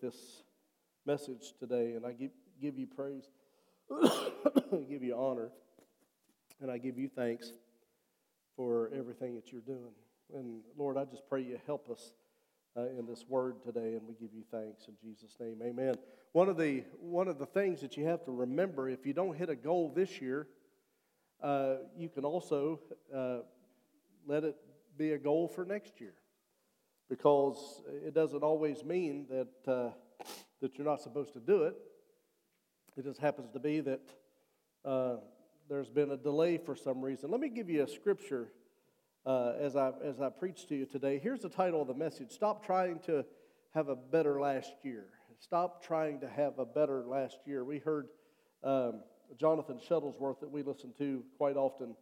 this message today, and I give, give you praise, I give you honor, and I give you thanks for everything that you're doing. And Lord, I just pray you help us uh, in this word today, and we give you thanks in Jesus' name. Amen. One of the one of the things that you have to remember if you don't hit a goal this year, uh, you can also uh, let it be a goal for next year, because it doesn't always mean that uh, that you're not supposed to do it. It just happens to be that uh, there's been a delay for some reason. Let me give you a scripture uh, as, I, as I preach to you today. Here's the title of the message Stop trying to have a better last year. Stop trying to have a better last year. We heard um, Jonathan Shuttlesworth, that we listen to quite often,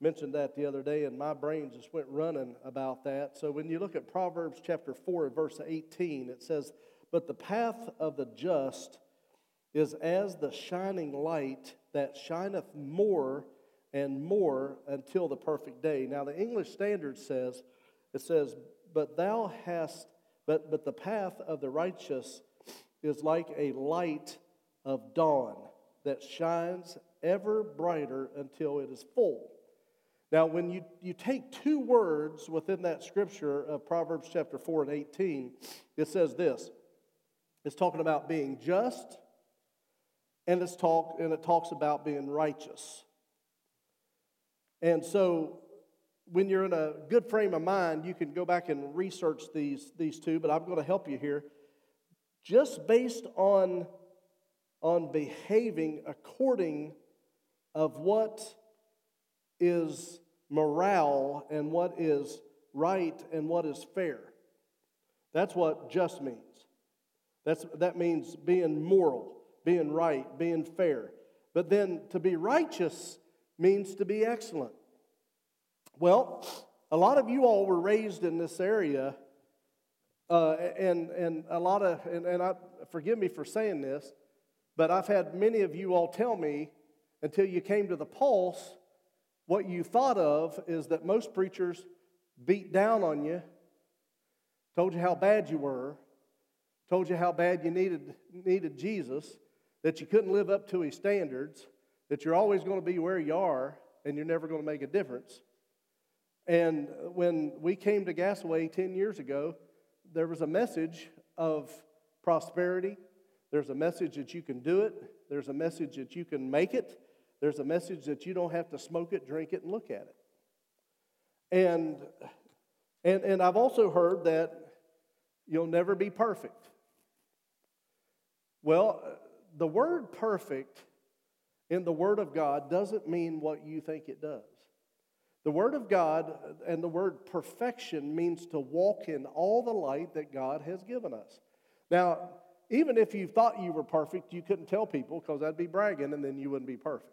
mentioned that the other day, and my brain just went running about that. So when you look at Proverbs chapter 4 verse 18, it says, But the path of the just is as the shining light that shineth more and more until the perfect day. Now, the English Standard says, it says, But thou hast, but, but the path of the righteous is like a light of dawn that shines ever brighter until it is full. Now, when you, you take two words within that scripture of Proverbs chapter 4 and 18, it says this it's talking about being just, and, it's talk, and it talks about being righteous. And so when you're in a good frame of mind, you can go back and research these, these two, but I'm going to help you here. Just based on, on behaving according of what is morale and what is right and what is fair. That's what just means. That's, that means being moral, being right, being fair. But then to be righteous means to be excellent. Well, a lot of you all were raised in this area, uh, and, and a lot of, and, and I, forgive me for saying this, but I've had many of you all tell me until you came to the pulse, what you thought of is that most preachers beat down on you, told you how bad you were, told you how bad you needed, needed Jesus, that you couldn't live up to his standards, that you're always going to be where you are and you're never going to make a difference. And when we came to Gassaway 10 years ago, there was a message of prosperity. There's a message that you can do it. There's a message that you can make it. There's a message that you don't have to smoke it, drink it, and look at it. And, and, and I've also heard that you'll never be perfect. Well, the word perfect in the Word of God doesn't mean what you think it does. The Word of God and the word perfection means to walk in all the light that God has given us. Now, even if you thought you were perfect, you couldn't tell people because that'd be bragging and then you wouldn't be perfect.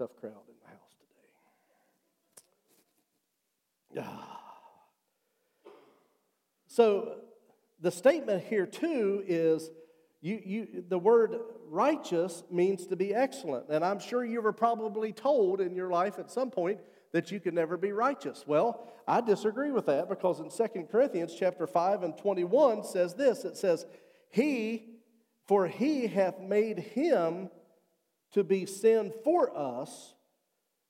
Tough crowd in the house today. Ah. So, the statement here, too, is you, you, the word righteous means to be excellent. And I'm sure you were probably told in your life at some point that you could never be righteous. Well, I disagree with that because in 2 Corinthians chapter 5 and 21 says this. It says, He, for he hath made him to be sin for us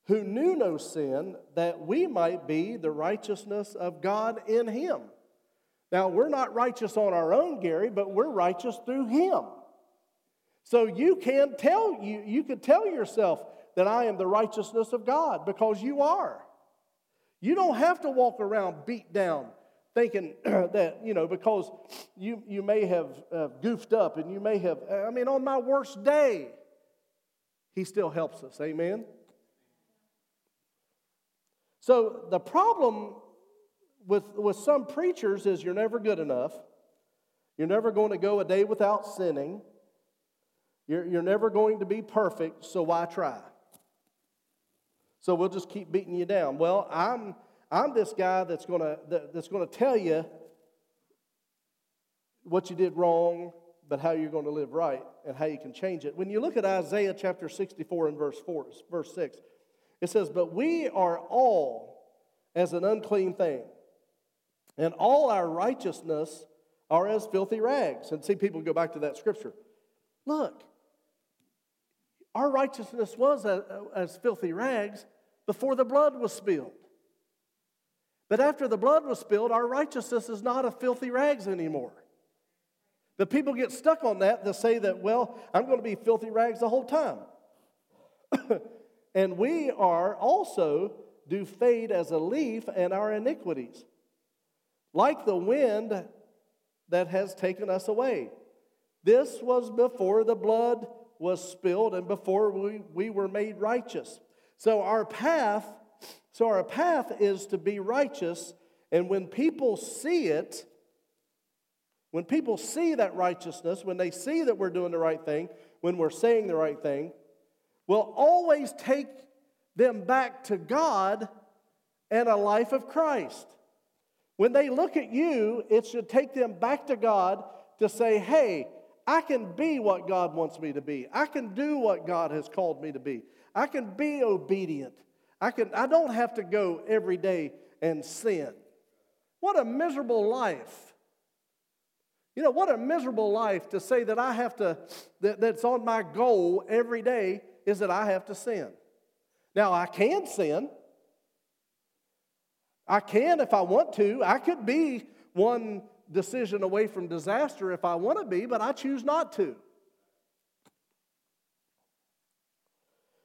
who knew no sin, that we might be the righteousness of God in him. Now, we're not righteous on our own, Gary, but we're righteous through Him. So you can tell you you can tell yourself that I am the righteousness of God because you are. You don't have to walk around beat down thinking that, you know, because you, you may have uh, goofed up and you may have, I mean, on my worst day, He still helps us. Amen? So the problem with, with some preachers is you're never good enough. You're never going to go a day without sinning. You're, you're never going to be perfect, so why try? So we'll just keep beating you down. Well, I'm, I'm this guy that's going to, that, that's going to tell you what you did wrong, but how you're going to live right and how you can change it. When you look at Isaiah chapter 64 and verse 4, verse 6, it says, But we are all as an unclean thing and all our righteousness are as filthy rags. And see, people go back to that scripture. Look, our righteousness was as filthy rags before the blood was spilled. But after the blood was spilled, our righteousness is not a filthy rags anymore. But people get stuck on that. They'll say that, well, I'm going to be filthy rags the whole time. and we are also do fade as a leaf and our iniquities, like the wind that has taken us away. This was before the blood was spilled and before we, we were made righteous. So our path, so our path is to be righteous, and when people see it, when people see that righteousness, when they see that we're doing the right thing, when we're saying the right thing, will always take them back to God and a life of Christ. When they look at you, it should take them back to God to say, hey, I can be what God wants me to be. I can do what God has called me to be. I can be obedient. I, can, I don't have to go every day and sin. What a miserable life. You know, what a miserable life to say that I have to, that, that's on my goal every day is that I have to sin. Now, I can sin. I can if I want to. I could be one decision away from disaster if I want to be, but I choose not to.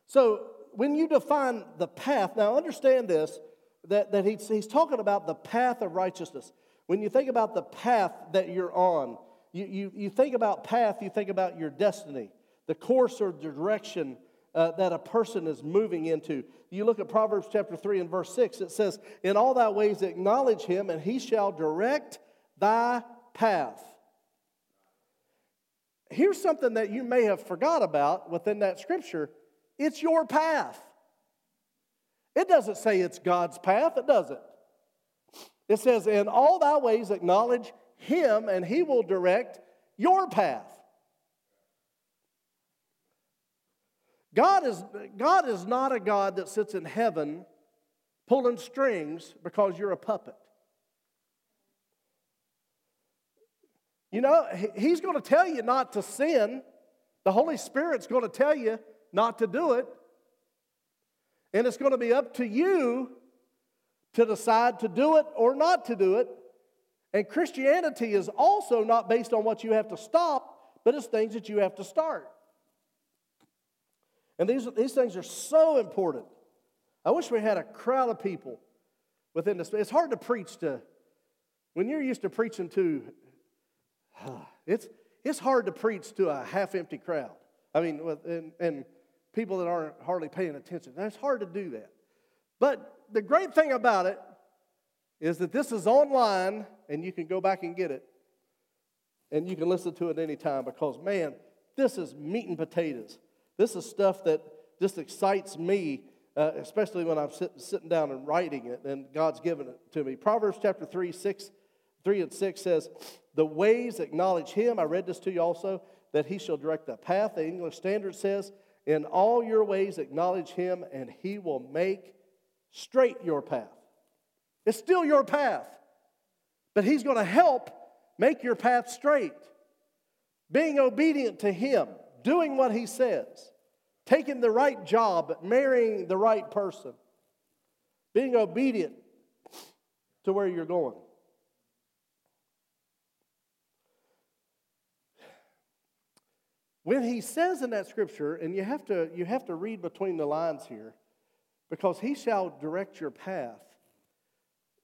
So, when you define the path, now understand this that, that he's, he's talking about the path of righteousness. When you think about the path that you're on, you, you, you think about path, you think about your destiny, the course or direction uh, that a person is moving into. You look at Proverbs chapter 3 and verse 6, it says, In all thy ways acknowledge him, and he shall direct thy path. Here's something that you may have forgot about within that scripture it's your path. It doesn't say it's God's path, it doesn't. It says, In all thy ways acknowledge him, and he will direct your path. God is, God is not a God that sits in heaven pulling strings because you're a puppet. You know, He's going to tell you not to sin. The Holy Spirit's going to tell you not to do it. And it's going to be up to you to decide to do it or not to do it. And Christianity is also not based on what you have to stop, but it's things that you have to start. And these, these things are so important. I wish we had a crowd of people within this. It's hard to preach to, when you're used to preaching to, it's, it's hard to preach to a half empty crowd. I mean, and, and people that aren't hardly paying attention. It's hard to do that. But the great thing about it is that this is online and you can go back and get it. And you can listen to it anytime because, man, this is meat and potatoes. This is stuff that just excites me, uh, especially when I'm sit, sitting down and writing it and God's given it to me. Proverbs chapter 3, 6, 3 and 6 says, The ways acknowledge him. I read this to you also, that he shall direct the path. The English Standard says, In all your ways acknowledge him, and he will make straight your path. It's still your path, but he's going to help make your path straight. Being obedient to him doing what he says, taking the right job, marrying the right person, being obedient to where you're going. When he says in that scripture, and you have to, you have to read between the lines here, because he shall direct your path.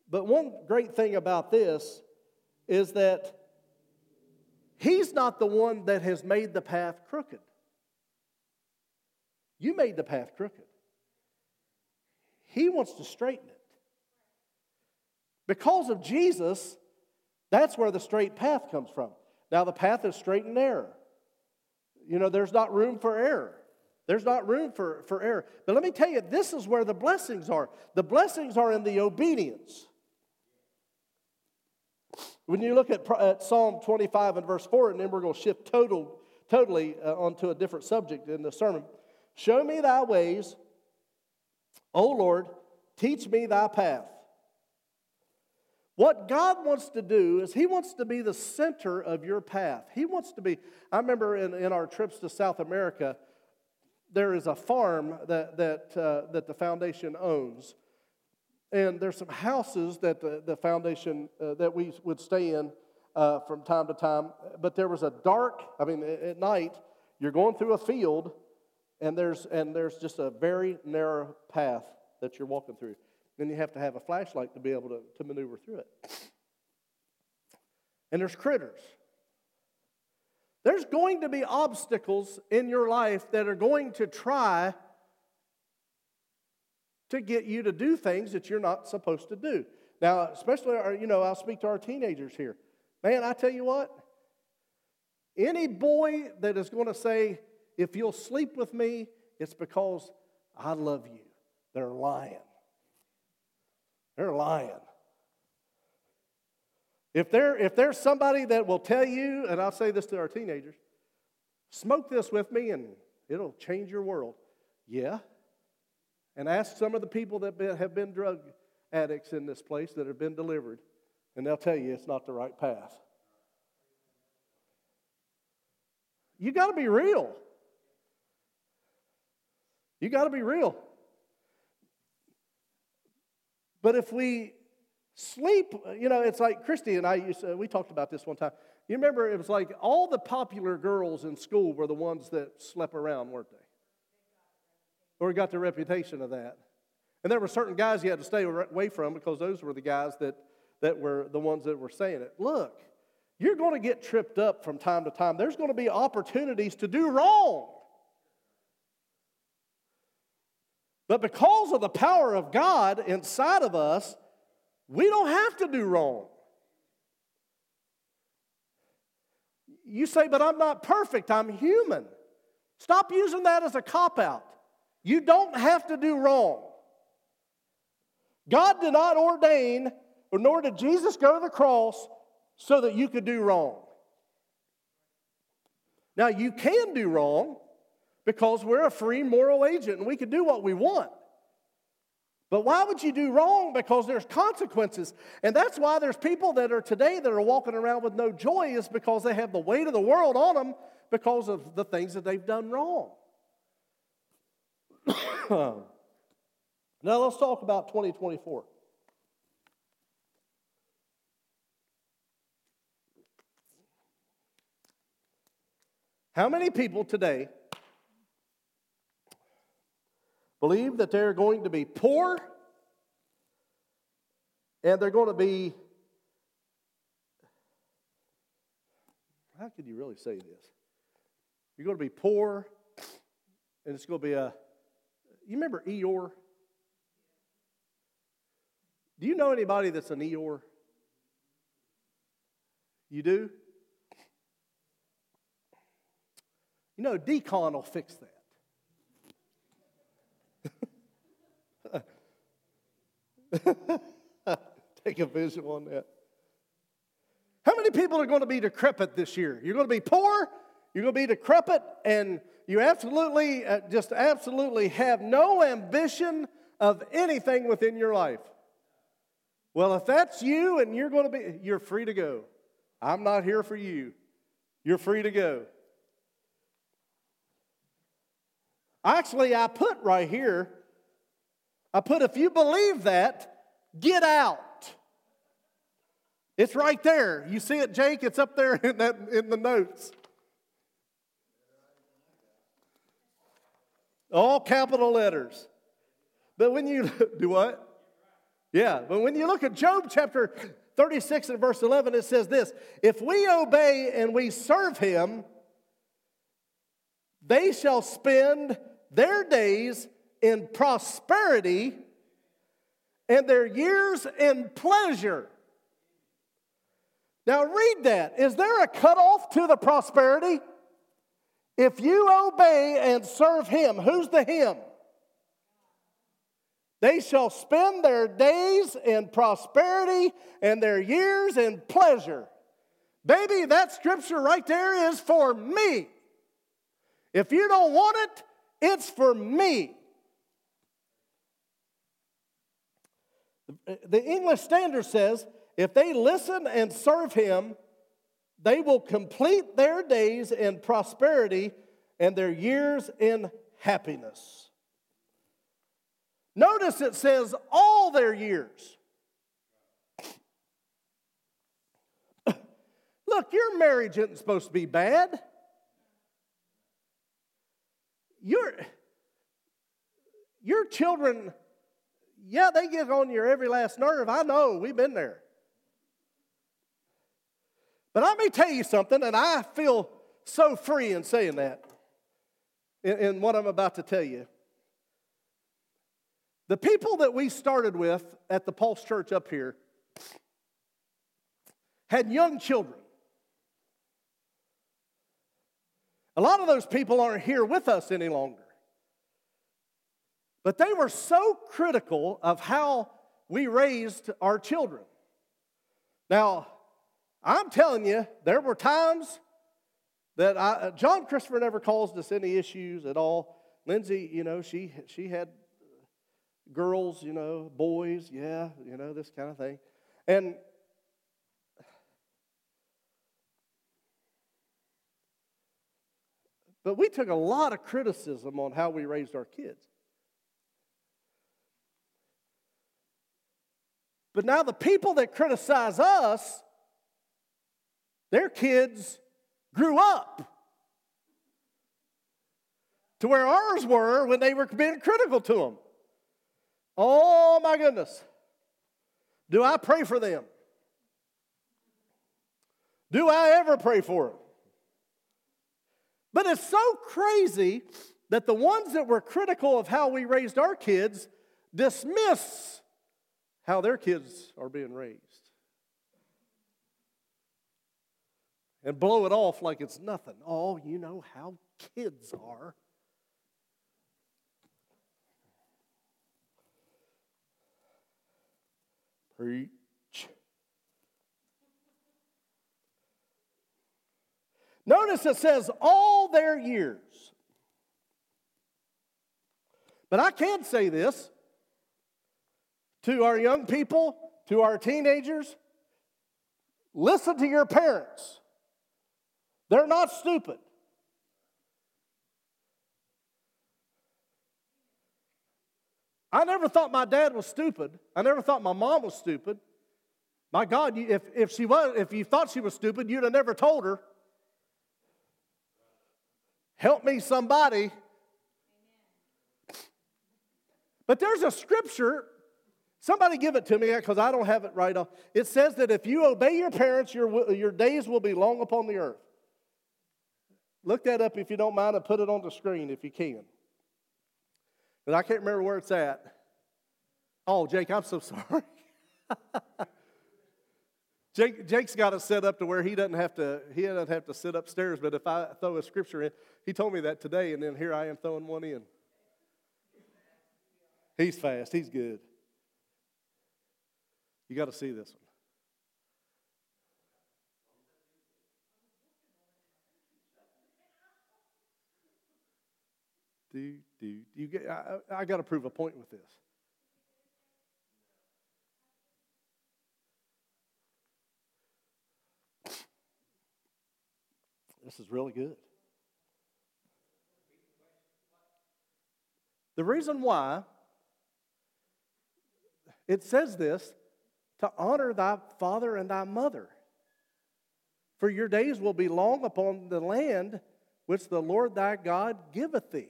But one great thing about this is that He's not the one that has made the path crooked. You made the path crooked. He wants to straighten it. Because of Jesus, that's where the straight path comes from. Now, the path is straight and narrow. You know, there's not room for error. There's not room for, for error. But let me tell you, this is where the blessings are. The blessings are in the obedience. When you look at, at Psalm 25 and verse 4, and then we're going to shift total, totally uh, onto a different subject in the sermon. Show me thy ways, O Lord, teach me thy path. What God wants to do is He wants to be the center of your path. He wants to be, I remember in, in our trips to South America, there is a farm that, that, uh, that the foundation owns. And there's some houses that the, the foundation uh, that we would stay in uh, from time to time. But there was a dark, I mean, at night, you're going through a field, and there's, and there's just a very narrow path that you're walking through. Then you have to have a flashlight to be able to, to maneuver through it. And there's critters. There's going to be obstacles in your life that are going to try to get you to do things that you're not supposed to do. Now, especially, our, you know, I'll speak to our teenagers here. Man, I tell you what, any boy that is going to say, if you'll sleep with me, it's because I love you, they're lying. They're lying. If, there, if there's somebody that will tell you, and I'll say this to our teenagers, smoke this with me and it'll change your world. Yeah. And ask some of the people that have been drug addicts in this place that have been delivered, and they'll tell you it's not the right path. You got to be real. You got to be real. But if we sleep, you know, it's like Christy and I used to, we talked about this one time. You remember it was like all the popular girls in school were the ones that slept around, weren't they? Or got the reputation of that. And there were certain guys you had to stay away from because those were the guys that, that were the ones that were saying it. Look, you're going to get tripped up from time to time. There's going to be opportunities to do wrong. But because of the power of God inside of us, we don't have to do wrong. You say, but I'm not perfect, I'm human. Stop using that as a cop out. You don't have to do wrong. God did not ordain, or nor did Jesus go to the cross so that you could do wrong. Now, you can do wrong, because we're a free moral agent and we can do what we want. But why would you do wrong? Because there's consequences. And that's why there's people that are today that are walking around with no joy, is because they have the weight of the world on them because of the things that they've done wrong. now let's talk about 2024. How many people today believe that they're going to be poor and they're going to be. How could you really say this? You're going to be poor and it's going to be a. You remember Eeyore? Do you know anybody that's an Eeyore? You do? You know, Decon will fix that. Take a visual on that. How many people are going to be decrepit this year? You're going to be poor, you're going to be decrepit, and you absolutely, uh, just absolutely have no ambition of anything within your life. Well, if that's you and you're going to be, you're free to go. I'm not here for you. You're free to go. Actually, I put right here I put, if you believe that, get out. It's right there. You see it, Jake? It's up there in, that, in the notes. All capital letters. But when you do what? Yeah, but when you look at Job chapter 36 and verse 11, it says this If we obey and we serve him, they shall spend their days in prosperity and their years in pleasure. Now, read that. Is there a cutoff to the prosperity? If you obey and serve Him, who's the Him? They shall spend their days in prosperity and their years in pleasure. Baby, that scripture right there is for me. If you don't want it, it's for me. The English Standard says If they listen and serve him, they will complete their days in prosperity and their years in happiness. Notice it says all their years. Look, your marriage isn't supposed to be bad. Your, your children, yeah, they get on your every last nerve. I know, we've been there. But let me tell you something, and I feel so free in saying that, in, in what I'm about to tell you. The people that we started with at the Pulse Church up here had young children. A lot of those people aren't here with us any longer. But they were so critical of how we raised our children. Now, I'm telling you, there were times that I, John Christopher never caused us any issues at all. Lindsay, you know, she, she had girls, you know, boys, yeah, you know, this kind of thing. And but we took a lot of criticism on how we raised our kids. But now the people that criticize us their kids grew up to where ours were when they were being critical to them. Oh my goodness. Do I pray for them? Do I ever pray for them? But it's so crazy that the ones that were critical of how we raised our kids dismiss how their kids are being raised. and blow it off like it's nothing. Oh, you know how kids are. Preach. Notice it says all their years. But I can say this to our young people, to our teenagers listen to your parents. They're not stupid. I never thought my dad was stupid. I never thought my mom was stupid. My God, if, if she was, if you thought she was stupid, you'd have never told her. Help me, somebody. But there's a scripture. Somebody give it to me because I don't have it right off. It says that if you obey your parents, your, your days will be long upon the earth. Look that up if you don't mind and put it on the screen if you can. But I can't remember where it's at. Oh, Jake, I'm so sorry. Jake, Jake's got it set up to where he doesn't have to he doesn't have to sit upstairs. But if I throw a scripture in, he told me that today, and then here I am throwing one in. He's fast. He's good. You got to see this one. do, do. You get, I, I got to prove a point with this. This is really good. The reason why it says this to honor thy father and thy mother. For your days will be long upon the land which the Lord thy God giveth thee.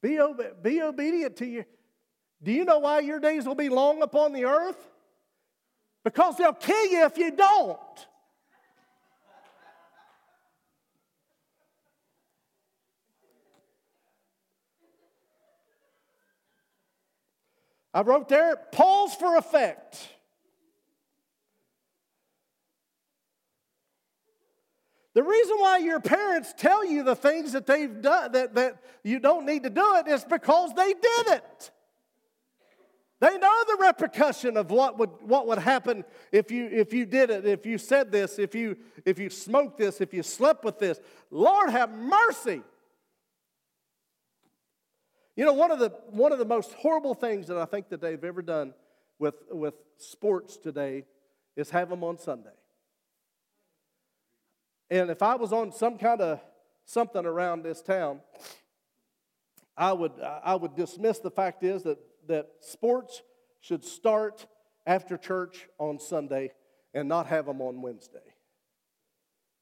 Be, ob- be obedient to you. Do you know why your days will be long upon the earth? Because they'll kill you if you don't. I wrote there, pause for effect. The reason why your parents tell you the things that they've done that, that you don't need to do it is because they did it. They know the repercussion of what would, what would happen if you, if you did it, if you said this, if you, if you smoked this, if you slept with this. Lord have mercy. You know, one of, the, one of the most horrible things that I think that they've ever done with, with sports today is have them on Sunday. And if I was on some kind of something around this town, I would, I would dismiss the fact is that, that sports should start after church on Sunday and not have them on Wednesday.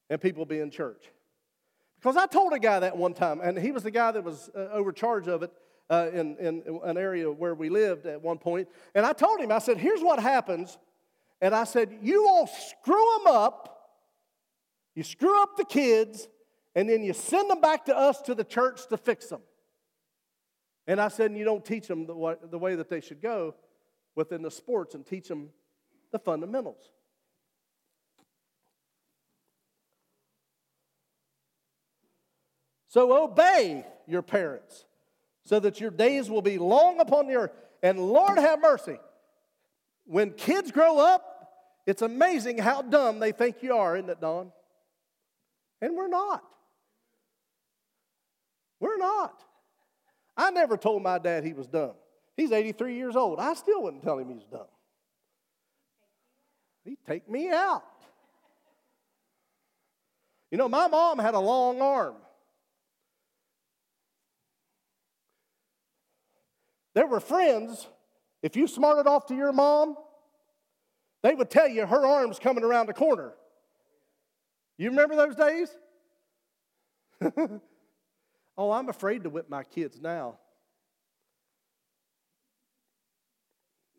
And people be in church. Because I told a guy that one time, and he was the guy that was uh, over charge of it uh, in, in an area where we lived at one point. And I told him, I said, here's what happens. And I said, you all screw them up, you screw up the kids, and then you send them back to us to the church to fix them. And I said, and you don't teach them the way, the way that they should go within the sports and teach them the fundamentals. So obey your parents so that your days will be long upon the earth. And Lord have mercy. When kids grow up, it's amazing how dumb they think you are, isn't it, Don? And we're not. We're not. I never told my dad he was dumb. He's 83 years old. I still wouldn't tell him he's dumb. He'd take me out. You know, my mom had a long arm. There were friends, if you smarted off to your mom, they would tell you her arm's coming around the corner. You remember those days? oh, I'm afraid to whip my kids now.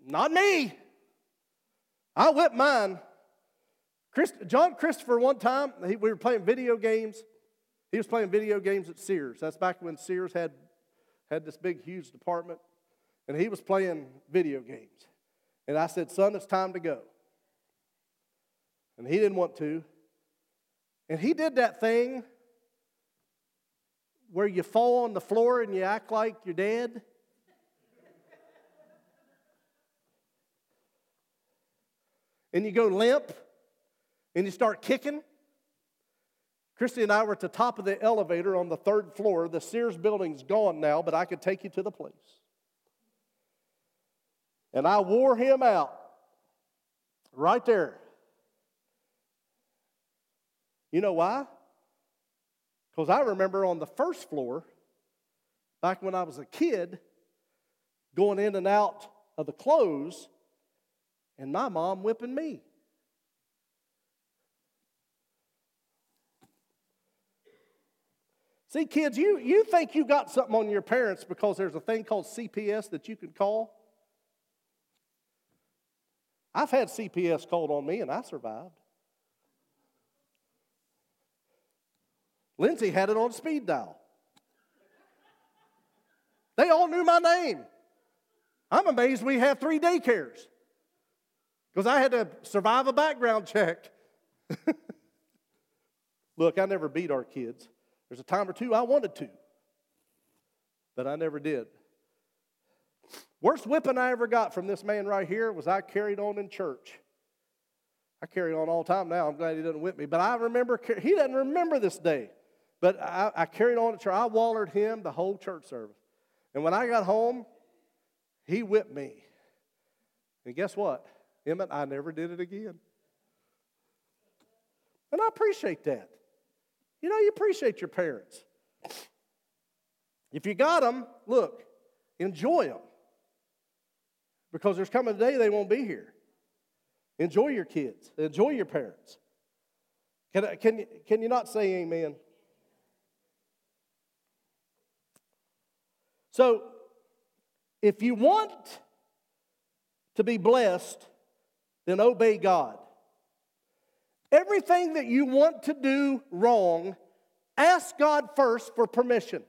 Not me. I whipped mine. John Christopher, one time, he, we were playing video games. He was playing video games at Sears. That's back when Sears had, had this big, huge department. And he was playing video games. And I said, Son, it's time to go. And he didn't want to. And he did that thing where you fall on the floor and you act like you're dead. and you go limp and you start kicking. Christy and I were at the top of the elevator on the third floor. The Sears building's gone now, but I could take you to the place. And I wore him out right there. You know why? Because I remember on the first floor, back when I was a kid, going in and out of the clothes, and my mom whipping me. See, kids, you, you think you got something on your parents because there's a thing called CPS that you can call. I've had CPS called on me and I survived. Lindsay had it on speed dial. They all knew my name. I'm amazed we have three daycares because I had to survive a background check. Look, I never beat our kids. There's a time or two I wanted to, but I never did. Worst whipping I ever got from this man right here was I carried on in church. I carry on all the time now. I'm glad he doesn't whip me. But I remember, he doesn't remember this day. But I, I carried on at church. I wallered him the whole church service. And when I got home, he whipped me. And guess what? Emmett, I never did it again. And I appreciate that. You know, you appreciate your parents. If you got them, look, enjoy them. Because there's coming a day they won't be here. Enjoy your kids, enjoy your parents. Can, can, can you not say amen? So, if you want to be blessed, then obey God. Everything that you want to do wrong, ask God first for permission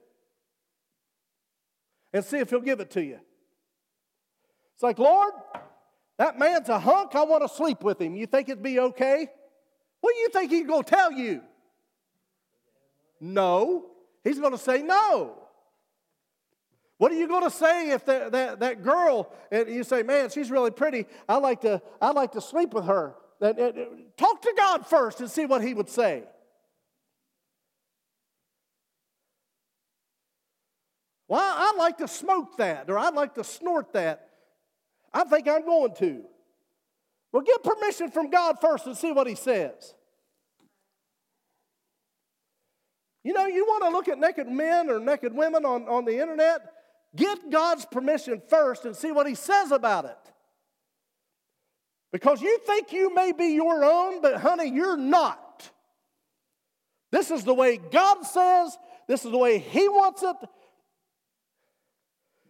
and see if He'll give it to you. It's like, Lord, that man's a hunk. I want to sleep with him. You think it'd be okay? What do you think he's going to tell you? No. He's going to say no. What are you going to say if that, that, that girl, and you say, man, she's really pretty, I like to, I like to sleep with her. Talk to God first and see what he would say. Well, I'd like to smoke that, or I'd like to snort that. I think I'm going to. Well, get permission from God first and see what He says. You know, you want to look at naked men or naked women on, on the internet? Get God's permission first and see what He says about it. Because you think you may be your own, but honey, you're not. This is the way God says, this is the way He wants it.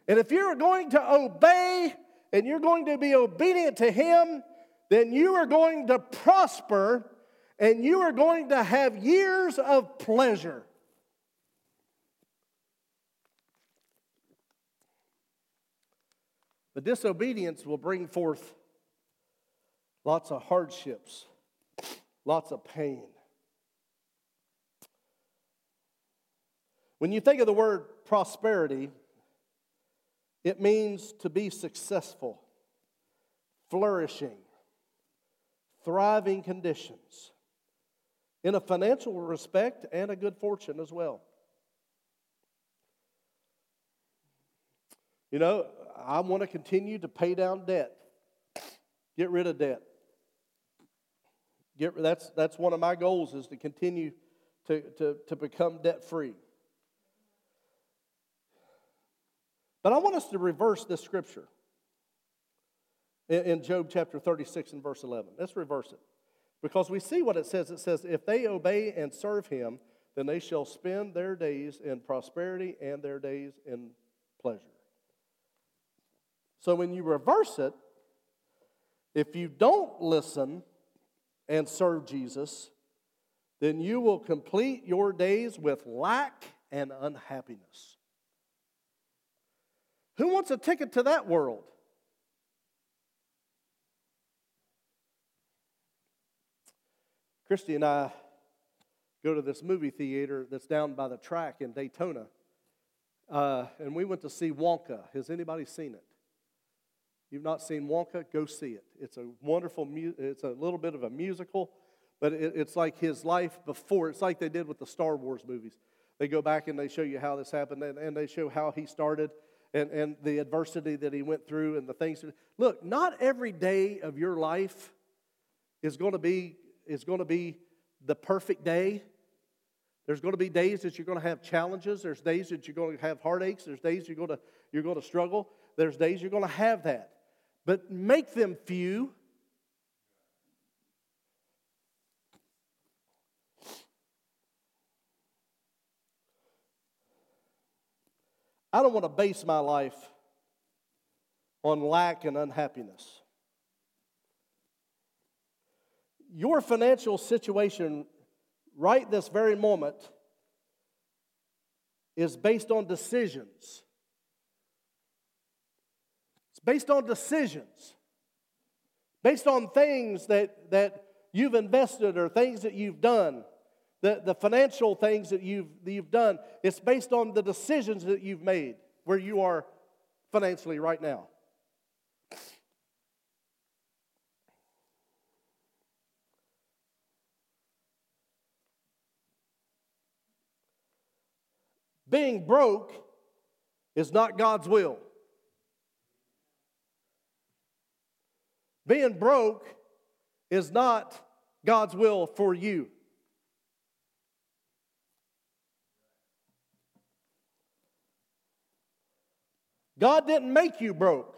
And if you're going to obey and you're going to be obedient to Him, then you are going to prosper and you are going to have years of pleasure. The disobedience will bring forth lots of hardships, lots of pain. When you think of the word prosperity, it means to be successful, flourishing, thriving conditions in a financial respect and a good fortune as well. You know, I want to continue to pay down debt, get rid of debt. Get, that's, that's one of my goals is to continue to, to, to become debt free. But I want us to reverse this scripture in, Job chapter 36 and verse 11. Let's reverse it. Because we see what it says. It says, If they obey and serve him, then they shall spend their days in prosperity and their days in pleasure. So when you reverse it, if you don't listen and serve Jesus, then you will complete your days with lack and unhappiness. Who wants a ticket to that world? Christy and I go to this movie theater that's down by the track in Daytona. Uh, and we went to see Wonka. Has anybody seen it? You've not seen Wonka? Go see it. It's a wonderful, mu- it's a little bit of a musical, but it, it's like his life before. It's like they did with the Star Wars movies. They go back and they show you how this happened, and, and they show how he started and, and the adversity that he went through and the things. That, Look, not every day of your life is going to be, is going to be the perfect day. There's going to be days that you're going to have challenges. There's days that you're going to have heartaches. There's days you're going to, you're going to struggle. There's days you're going to have that. But make them few. I don't want to base my life on lack and unhappiness. Your financial situation right this very moment is based on decisions. It's based on decisions, based on things that, that you've invested or things that you've done the, the financial things that you've, that you've done, it's based on the decisions that you've made where you are financially right now. Being broke is not God's will. Being broke is not God's will for you. God didn't make you broke.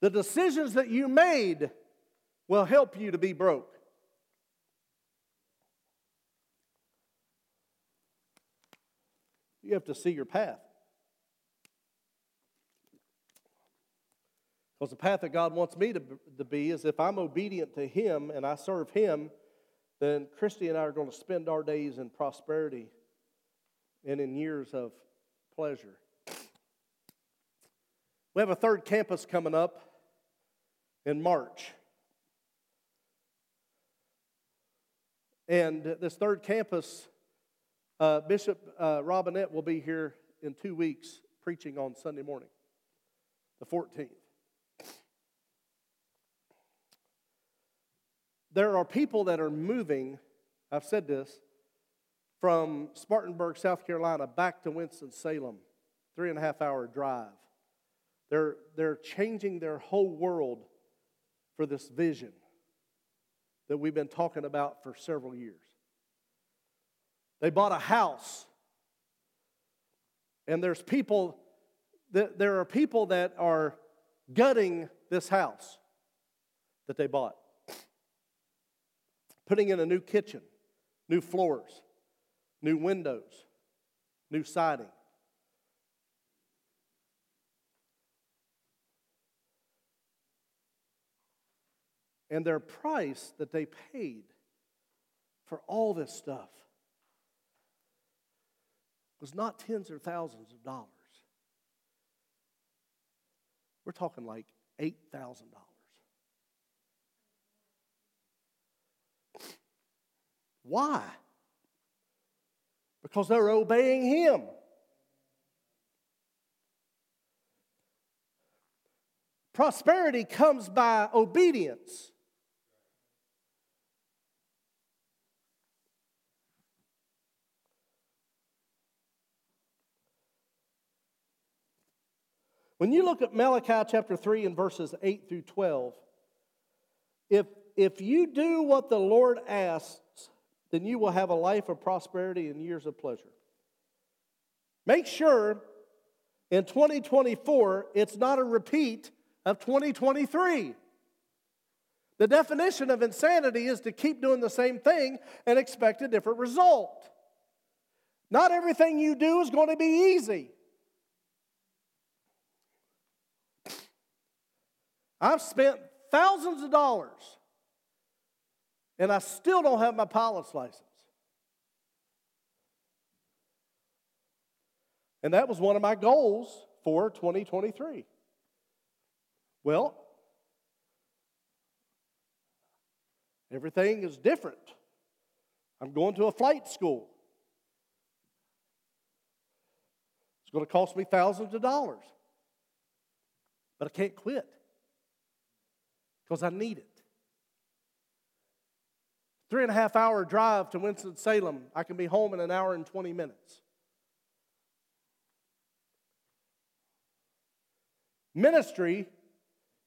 The decisions that you made will help you to be broke. You have to see your path. Because the path that God wants me to, to be is if I'm obedient to Him and I serve Him, then Christy and I are going to spend our days in prosperity and in years of pleasure. We have a third campus coming up in March. And this third campus, uh, Bishop uh, Robinette will be here in two weeks preaching on Sunday morning, the 14th. There are people that are moving, I've said this, from Spartanburg, South Carolina, back to Winston-Salem three and a half hour drive. They're, they're changing their whole world for this vision that we've been talking about for several years. They bought a house, and there's people, that, there are people that are gutting this house that they bought, putting in a new kitchen, new floors, new windows, new siding. And their price that they paid for all this stuff was not tens or thousands of dollars. We're talking like $8,000. Why? Because they're obeying Him. Prosperity comes by obedience. When you look at Malachi chapter 3 and verses 8 through 12, if, if you do what the Lord asks, then you will have a life of prosperity and years of pleasure. Make sure in 2024 it's not a repeat of 2023. The definition of insanity is to keep doing the same thing and expect a different result. Not everything you do is going to be easy. I've spent thousands of dollars and I still don't have my pilot's license. And that was one of my goals for 2023. Well, everything is different. I'm going to a flight school. It's going to cost me thousands of dollars. But I can't quit because I need it. Three and a half hour drive to Winston-Salem. I can be home in an hour and 20 minutes. Ministry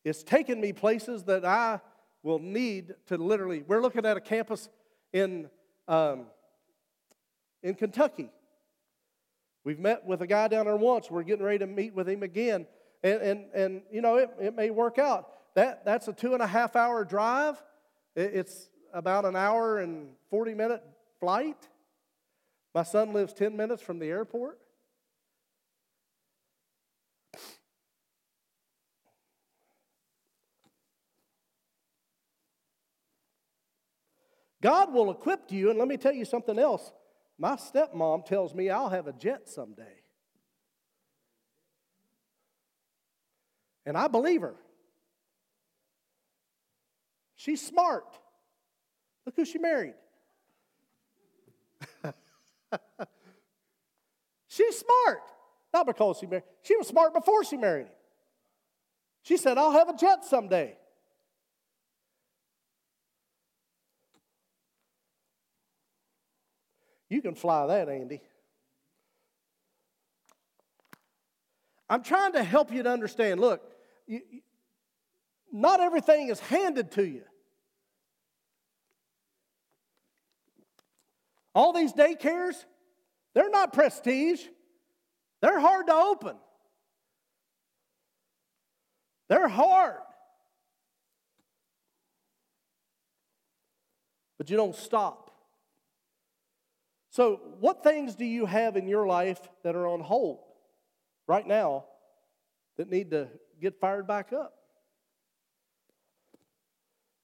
is taking me places that I will need to literally. We're looking at a campus in, um, in Kentucky. We've met with a guy down there once. We're getting ready to meet with him again. And, and, and you know, it, it may work out. That, that's a two and a half hour drive. It, it's about an hour and 40 minute flight. My son lives 10 minutes from the airport. God will equip you, and let me tell you something else. My stepmom tells me I'll have a jet someday. And I believe her. She's smart. Look who she married. She's smart. Not because she married. She was smart before she married him. She said, I'll have a jet someday. You can fly that, Andy. I'm trying to help you to understand. Look, you, not everything is handed to you. All these daycares, they're not prestige. They're hard to open. They're hard. But you don't stop. So, what things do you have in your life that are on hold right now that need to get fired back up?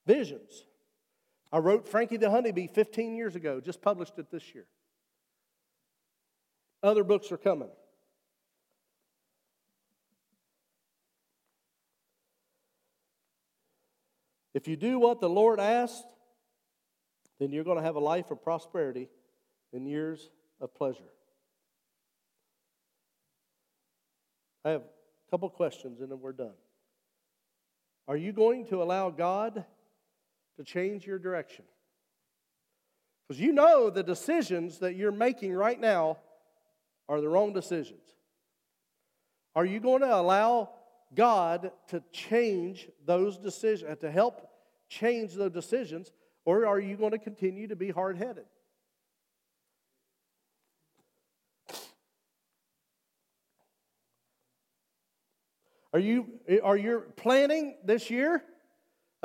Visions. I wrote Frankie the Honeybee 15 years ago, just published it this year. Other books are coming. If you do what the Lord asked, then you're going to have a life of prosperity and years of pleasure. I have a couple questions and then we're done. Are you going to allow God to change your direction. Because you know the decisions that you're making right now are the wrong decisions. Are you going to allow God to change those decisions, uh, to help change those decisions, or are you going to continue to be hard headed? Are you, are you planning this year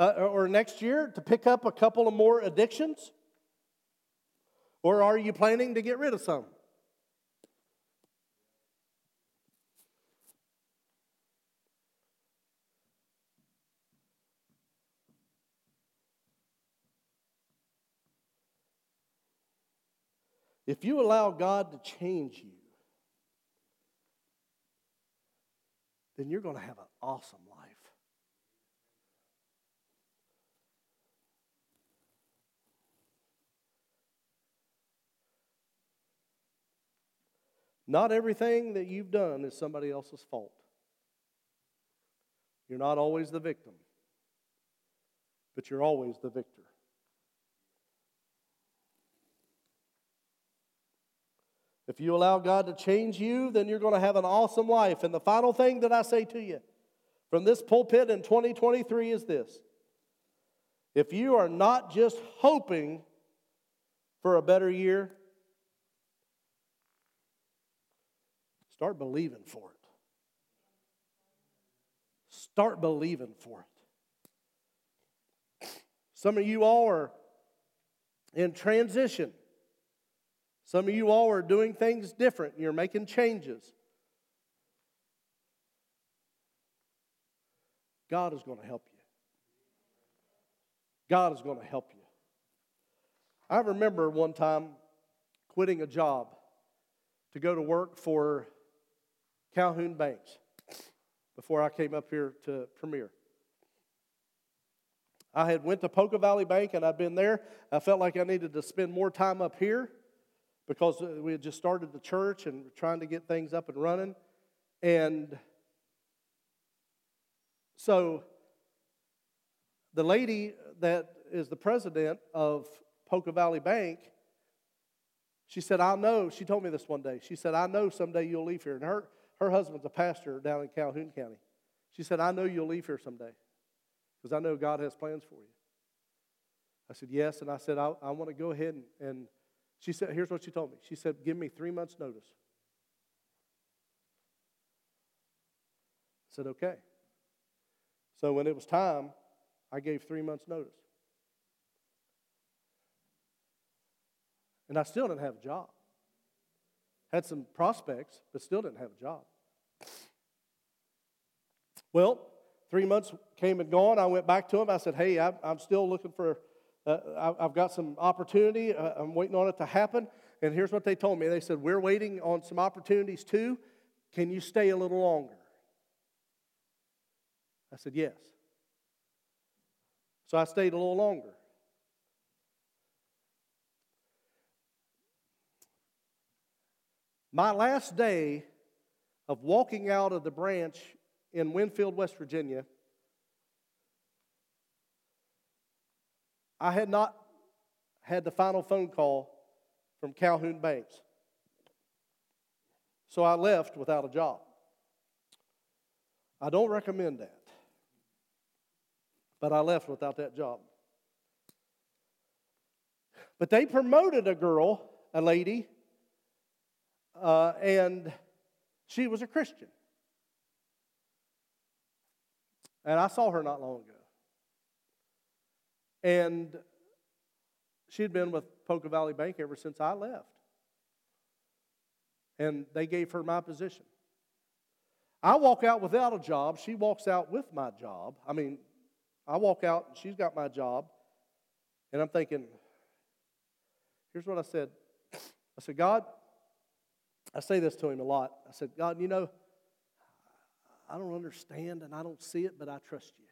uh, or next year to pick up a couple of more addictions? Or are you planning to get rid of some? If you allow God to change you, then you're going to have an awesome life. Not everything that you've done is somebody else's fault. You're not always the victim, but you're always the victor. If you allow God to change you, then you're going to have an awesome life. And the final thing that I say to you from this pulpit in 2023 is this if you are not just hoping for a better year, start believing for it. Start believing for it. Some of you all are in transition. Some of you all are doing things different. You're making changes. God is going to help you. God is going to help you. I remember one time quitting a job to go to work for Calhoun Banks before I came up here to Premier. I had went to Poca Valley Bank and I'd been there. I felt like I needed to spend more time up here because uh, we had just started the church and trying to get things up and running. And so the lady that is the president of Poca Valley Bank, she said, I know, she told me this one day. She said, I know someday you'll leave here. And her, her husband's a pastor down in Calhoun County. She said, I know you'll leave here someday because I know God has plans for you. I said, Yes. And I said, I, I want to go ahead and, and she said, here's what she told me. She said, give me three months' notice. I said, okay. So when it was time, I gave three months' notice. And I still didn't have a job. Had some prospects, but still didn't have a job. Well, three months came and gone. I went back to him. I said, hey, I'm still looking for uh, I've got some opportunity. Uh, I'm waiting on it to happen. And here's what they told me they said, We're waiting on some opportunities too. Can you stay a little longer? I said, Yes. So I stayed a little longer. My last day of walking out of the branch in Winfield, West Virginia, I had not had the final phone call from Calhoun Banks. So I left without a job. I don't recommend that. But I left without that job. But they promoted a girl, a lady, uh, and she was a Christian. And I saw her not long ago. And she'd been with Poca Valley Bank ever since I left. And they gave her my position. I walk out without a job. She walks out with my job. I mean, I walk out and she's got my job. And I'm thinking, here's what I said I said, God, I say this to him a lot. I said, God, you know, I don't understand and I don't see it, but I trust you.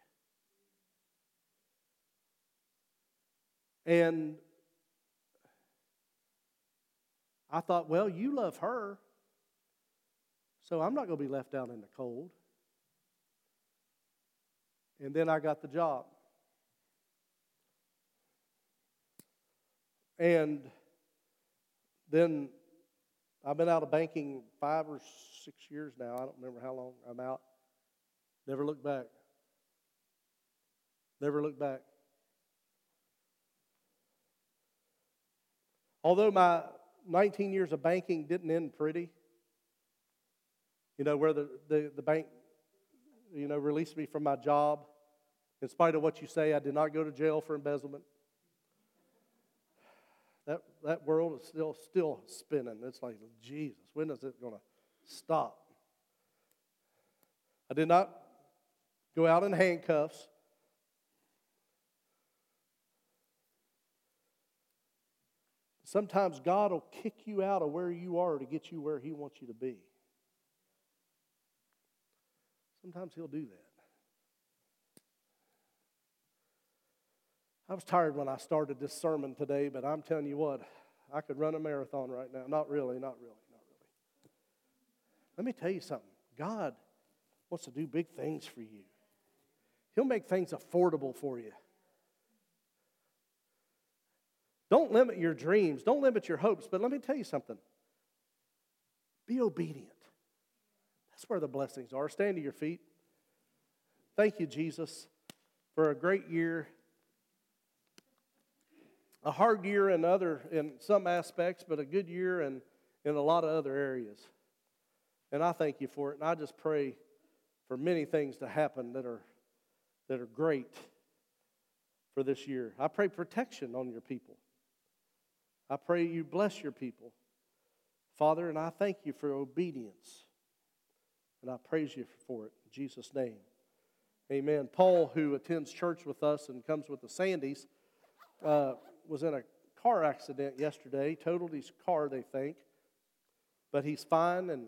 And I thought, well, you love her, so I'm not going to be left out in the cold. And then I got the job. And then I've been out of banking five or six years now. I don't remember how long I'm out. Never looked back. Never looked back. Although my 19 years of banking didn't end pretty, you know, where the, the, the bank, you know, released me from my job. In spite of what you say, I did not go to jail for embezzlement. That, that world is still, still spinning. It's like, Jesus, when is it going to stop? I did not go out in handcuffs. Sometimes God will kick you out of where you are to get you where He wants you to be. Sometimes He'll do that. I was tired when I started this sermon today, but I'm telling you what, I could run a marathon right now. Not really, not really, not really. Let me tell you something God wants to do big things for you, He'll make things affordable for you. Don't limit your dreams, don't limit your hopes, but let me tell you something. Be obedient. That's where the blessings are. Stand to your feet. Thank you, Jesus, for a great year. A hard year in other in some aspects, but a good year in, in a lot of other areas. And I thank you for it. And I just pray for many things to happen that are that are great for this year. I pray protection on your people. I pray you bless your people. Father, and I thank you for obedience. And I praise you for it in Jesus' name. Amen. Paul, who attends church with us and comes with the Sandys, uh, was in a car accident yesterday, totaled his car, they think. But he's fine, and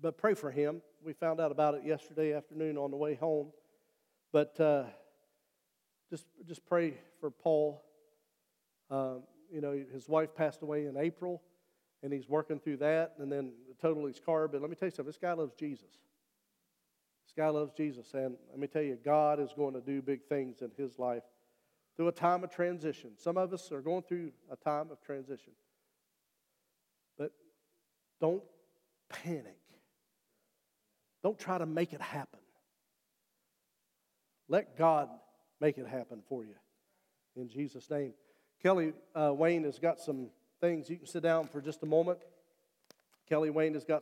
but pray for him. We found out about it yesterday afternoon on the way home. But uh, just, just pray for Paul. Um, you know, his wife passed away in April, and he's working through that, and then total his car. But let me tell you something this guy loves Jesus. This guy loves Jesus. And let me tell you, God is going to do big things in his life through a time of transition. Some of us are going through a time of transition. But don't panic. Don't try to make it happen. Let God make it happen for you. In Jesus' name. Kelly uh, Wayne has got some things. You can sit down for just a moment. Kelly Wayne has got